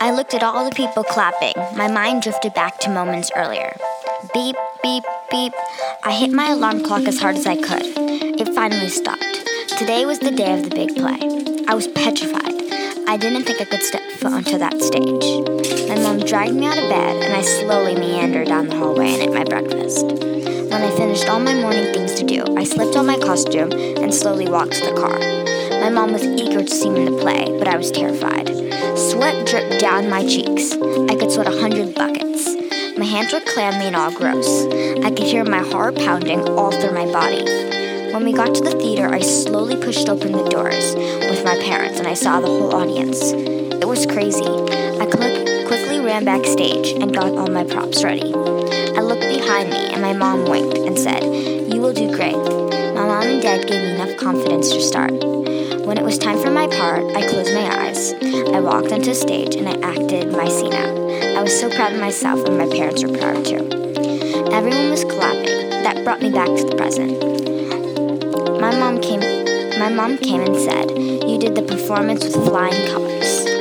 I looked at all the people clapping. My mind drifted back to moments earlier. Beep, beep, beep. I hit my alarm clock as hard as I could. It finally stopped. Today was the day of the big play. I was petrified. I didn't think I could step foot onto that stage. My mom dragged me out of bed, and I slowly meandered down the hallway and ate my breakfast. When I finished all my morning things do, I slipped on my costume and slowly walked to the car. My mom was eager to see me in the play, but I was terrified. Sweat dripped down my cheeks. I could sweat a hundred buckets. My hands were clammy and all gross. I could hear my heart pounding all through my body. When we got to the theater, I slowly pushed open the doors with my parents and I saw the whole audience. It was crazy. I cl- quickly ran backstage and got all my props ready. I looked behind me and my mom winked and said, enough confidence to start. When it was time for my part, I closed my eyes. I walked onto stage and I acted my scene out. I was so proud of myself and my parents were proud too. Everyone was clapping. That brought me back to the present. My mom came my mom came and said, "You did the performance with flying colors."